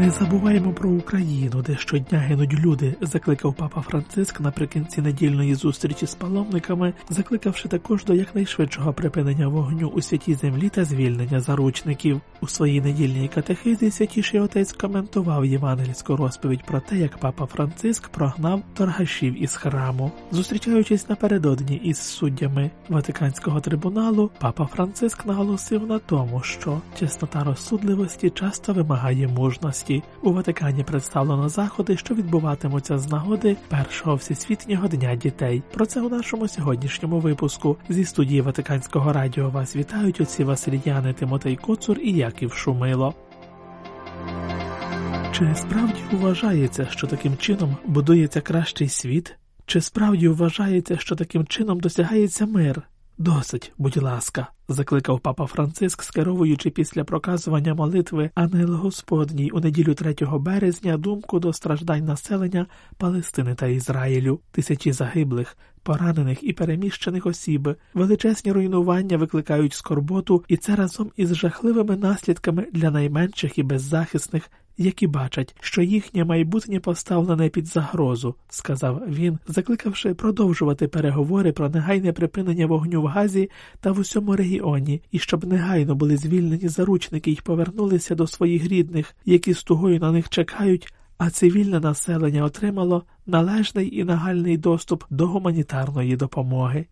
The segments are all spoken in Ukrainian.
Не забуваємо про Україну, де щодня гинуть люди, закликав папа Франциск наприкінці недільної зустрічі з паломниками, закликавши також до якнайшвидшого припинення вогню у святій землі та звільнення заручників. У своїй недільній катехизі святіший отець коментував євангельську розповідь про те, як папа Франциск прогнав торгашів із храму. Зустрічаючись напередодні із суддями Ватиканського трибуналу, папа Франциск наголосив на тому, що чеснота розсудливості часто вимагає мужності. У Ватикані представлено заходи, що відбуватимуться з нагоди першого всесвітнього дня дітей. Про це у нашому сьогоднішньому випуску зі студії Ватиканського радіо вас вітають отці Васильяни Тимотей Коцур і Яків Шумило. Чи справді вважається, що таким чином будується кращий світ? Чи справді вважається, що таким чином досягається мир? Досить, будь ласка, закликав папа Франциск, скеровуючи після проказування молитви Ангел Господній у неділю 3 березня думку до страждань населення Палестини та Ізраїлю, тисячі загиблих, поранених і переміщених осіб, величезні руйнування викликають скорботу, і це разом із жахливими наслідками для найменших і беззахисних які бачать, що їхнє майбутнє поставлене під загрозу, сказав він, закликавши продовжувати переговори про негайне припинення вогню в Газі та в усьому регіоні, і щоб негайно були звільнені заручники й повернулися до своїх рідних, які з тугою на них чекають. А цивільне населення отримало належний і нагальний доступ до гуманітарної допомоги.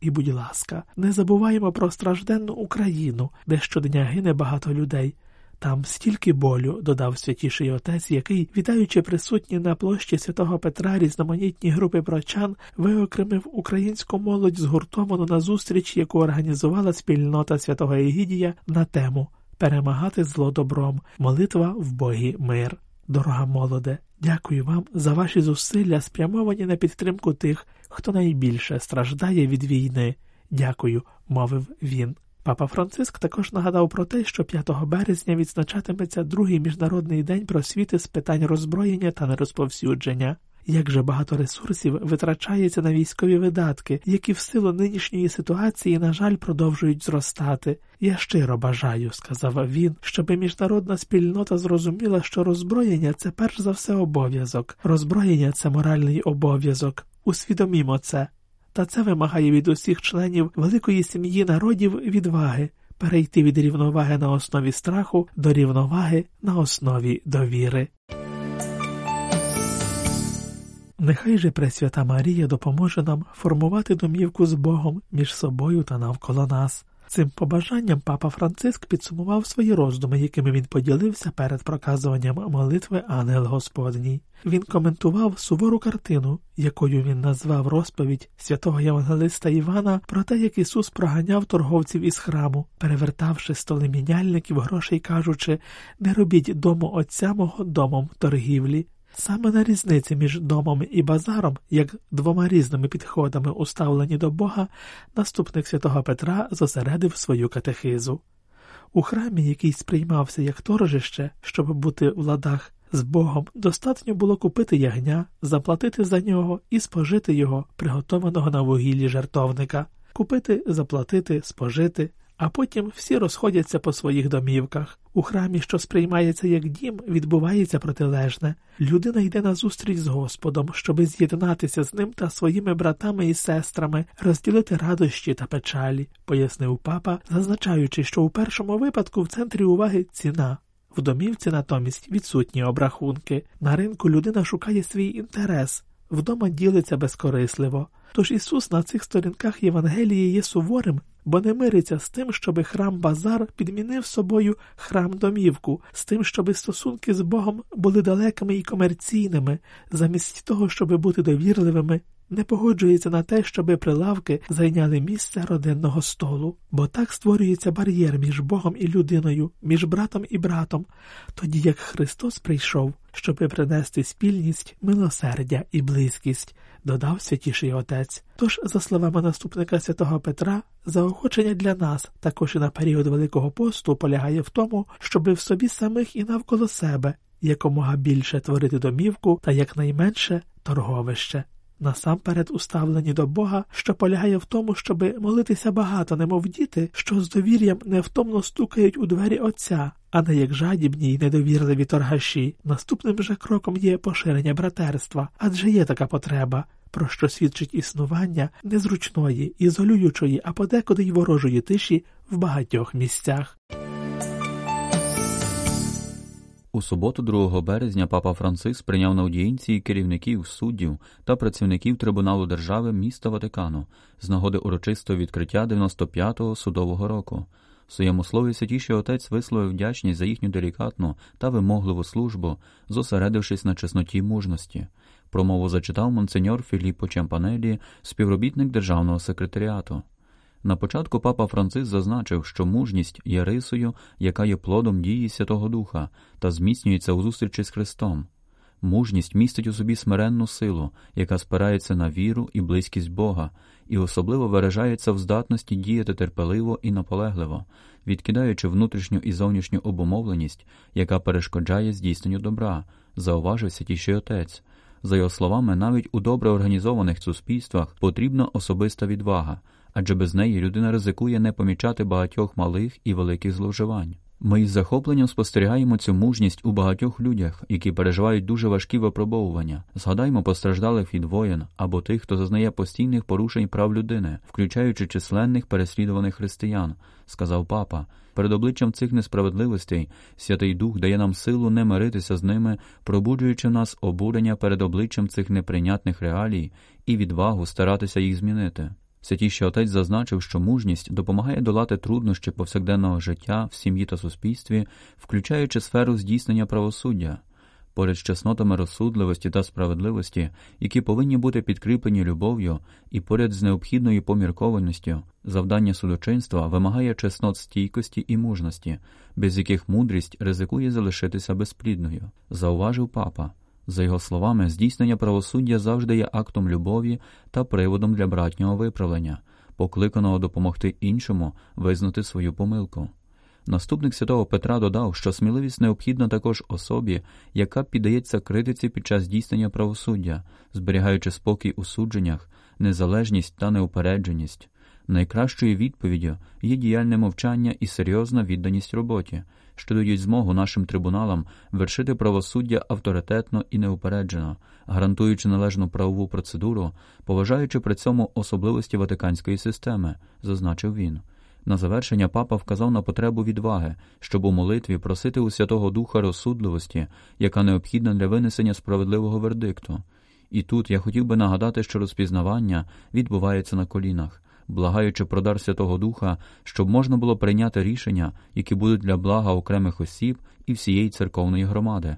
І, будь ласка, не забуваємо про стражденну Україну, де щодня гине багато людей. Там стільки болю, додав святіший отець, який, вітаючи присутні на площі святого Петра різноманітні групи прочан, виокремив українську молодь згуртовану на зустріч, яку організувала спільнота святого Егідія на тему Перемагати зло добром, молитва в Богі мир. Дорога молоде, дякую вам за ваші зусилля, спрямовані на підтримку тих, хто найбільше страждає від війни. Дякую, мовив він. Папа Франциск також нагадав про те, що 5 березня відзначатиметься другий міжнародний день просвіти з питань роззброєння та нерозповсюдження. Як же багато ресурсів витрачається на військові видатки, які в силу нинішньої ситуації, на жаль, продовжують зростати. Я щиро бажаю, сказав він, щоби міжнародна спільнота зрозуміла, що роззброєння це перш за все обов'язок, роззброєння це моральний обов'язок. Усвідомімо це. Та це вимагає від усіх членів великої сім'ї народів відваги перейти від рівноваги на основі страху до рівноваги на основі довіри. Нехай же Пресвята Марія допоможе нам формувати домівку з Богом між собою та навколо нас. Цим побажанням папа Франциск підсумував свої роздуми, якими він поділився перед проказуванням молитви Ангел Господній. Він коментував сувору картину, якою він назвав розповідь святого Євангелиста Івана про те, як Ісус проганяв торговців із храму, перевертавши столи міняльників грошей, кажучи не робіть дому отця мого домом торгівлі. Саме на різниці між домом і базаром, як двома різними підходами, уставлені до Бога, наступник святого Петра зосередив свою катехизу. У храмі, який сприймався як торжище, щоб бути в ладах з Богом, достатньо було купити ягня, заплатити за нього і спожити його, приготованого на вугіллі жертовника, купити, заплатити, спожити а потім всі розходяться по своїх домівках. У храмі, що сприймається як дім, відбувається протилежне. Людина йде на зустріч з Господом, щоби з'єднатися з ним та своїми братами і сестрами, розділити радощі та печалі, пояснив папа, зазначаючи, що у першому випадку в центрі уваги ціна. В домівці натомість відсутні обрахунки. На ринку людина шукає свій інтерес, вдома ділиться безкорисливо. Тож Ісус на цих сторінках Євангелії є суворим бо не мириться з тим, щоби храм Базар підмінив собою храм домівку, з тим, щоби стосунки з Богом були далекими і комерційними, замість того, щоби бути довірливими. Не погоджується на те, щоби прилавки зайняли місце родинного столу, бо так створюється бар'єр між Богом і людиною, між братом і братом, тоді як Христос прийшов, щоби принести спільність, милосердя і близькість, додав святіший отець. Тож, за словами наступника святого Петра, Заохочення для нас, також і на період Великого посту, полягає в тому, щоби в собі самих і навколо себе якомога більше творити домівку та якнайменше торговище. Насамперед уставлені до Бога, що полягає в тому, щоби молитися багато, немов діти, що з довір'ям невтомно стукають у двері Отця, а не як жадібні й недовірливі торгаші. Наступним же кроком є поширення братерства, адже є така потреба, про що свідчить існування незручної, ізолюючої, а подекуди й ворожої тиші в багатьох місцях. У суботу, 2 березня, папа Франциск прийняв на аудієнції керівників, суддів та працівників трибуналу держави міста Ватикану з нагоди урочистого відкриття 95-го судового року. В своєму слові святіший отець висловив вдячність за їхню делікатну та вимогливу службу, зосередившись на чесноті мужності. Промову зачитав монсеньор Філіппо Чемпанелі, співробітник державного секретаріату. На початку папа Франциск зазначив, що мужність є рисою, яка є плодом дії Святого Духа та зміцнюється у зустрічі з Христом. Мужність містить у собі смиренну силу, яка спирається на віру і близькість Бога, і особливо виражається в здатності діяти терпеливо і наполегливо, відкидаючи внутрішню і зовнішню обумовленість, яка перешкоджає здійсненню добра, зауважив святіший отець. За його словами, навіть у добре організованих суспільствах потрібна особиста відвага, адже без неї людина ризикує не помічати багатьох малих і великих зловживань. Ми із захопленням спостерігаємо цю мужність у багатьох людях, які переживають дуже важкі випробовування. Згадаймо постраждалих від воєн або тих, хто зазнає постійних порушень прав людини, включаючи численних переслідуваних християн, сказав папа. Перед обличчям цих несправедливостей Святий Дух дає нам силу не миритися з ними, пробуджуючи в нас обурення перед обличчям цих неприйнятних реалій і відвагу старатися їх змінити. Святіший отець зазначив, що мужність допомагає долати труднощі повсякденного життя в сім'ї та суспільстві, включаючи сферу здійснення правосуддя, поряд з чеснотами розсудливості та справедливості, які повинні бути підкріплені любов'ю, і поряд з необхідною поміркованістю, завдання судочинства вимагає чеснот стійкості і мужності, без яких мудрість ризикує залишитися безплідною, зауважив папа. За його словами, здійснення правосуддя завжди є актом любові та приводом для братнього виправлення, покликаного допомогти іншому визнати свою помилку. Наступник святого Петра додав, що сміливість необхідна також особі, яка піддається критиці під час здійснення правосуддя, зберігаючи спокій у судженнях, незалежність та неупередженість. Найкращою відповіддю є діяльне мовчання і серйозна відданість роботі, що дають змогу нашим трибуналам вершити правосуддя авторитетно і неупереджено, гарантуючи належну правову процедуру, поважаючи при цьому особливості ватиканської системи, зазначив він. На завершення папа вказав на потребу відваги, щоб у молитві просити у Святого Духа розсудливості, яка необхідна для винесення справедливого вердикту. І тут я хотів би нагадати, що розпізнавання відбувається на колінах благаючи про дар Святого Духа, щоб можна було прийняти рішення, які будуть для блага окремих осіб і всієї церковної громади.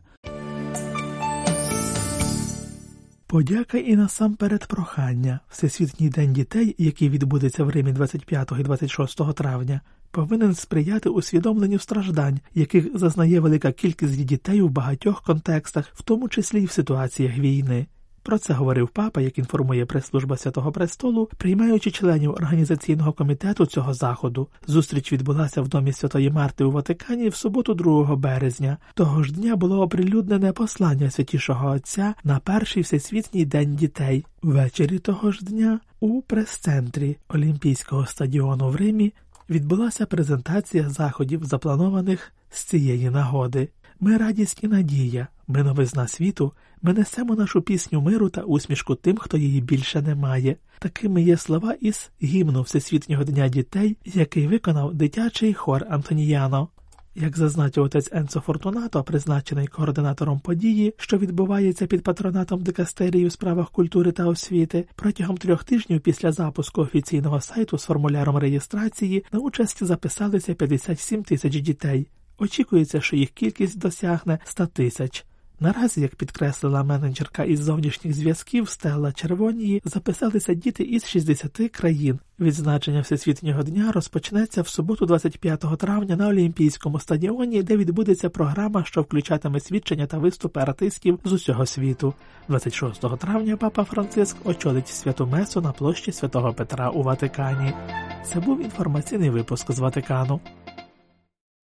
Подяка і насамперед прохання Всесвітній день дітей, який відбудеться в Римі 25 і 26 травня, повинен сприяти усвідомленню страждань, яких зазнає велика кількість дітей у багатьох контекстах, в тому числі й в ситуаціях війни. Про це говорив папа, як інформує прес-служба Святого Престолу, приймаючи членів організаційного комітету цього заходу. Зустріч відбулася в домі Святої Марти у Ватикані в суботу, 2 березня. Того ж дня було оприлюднене послання святішого Отця на перший всесвітній день дітей. Ввечері того ж дня у прес-центрі Олімпійського стадіону в Римі відбулася презентація заходів, запланованих з цієї нагоди. Ми радість і надія, ми новизна світу, ми несемо нашу пісню миру та усмішку тим, хто її більше не має. Такими є слова із гімну Всесвітнього дня дітей, який виконав дитячий хор Антоніяно. Як зазначив отець Енцо Фортунато, призначений координатором події, що відбувається під патронатом дикастерії у справах культури та освіти, протягом трьох тижнів після запуску офіційного сайту з формуляром реєстрації на участь записалися 57 тисяч дітей. Очікується, що їх кількість досягне 100 тисяч. Наразі, як підкреслила менеджерка із зовнішніх зв'язків Стелла Червонії, записалися діти із 60 країн. Відзначення Всесвітнього дня розпочнеться в суботу, 25 травня, на Олімпійському стадіоні, де відбудеться програма, що включатиме свідчення та виступи артистів з усього світу. 26 травня папа Франциск очолить святу месу на площі святого Петра у Ватикані. Це був інформаційний випуск з Ватикану.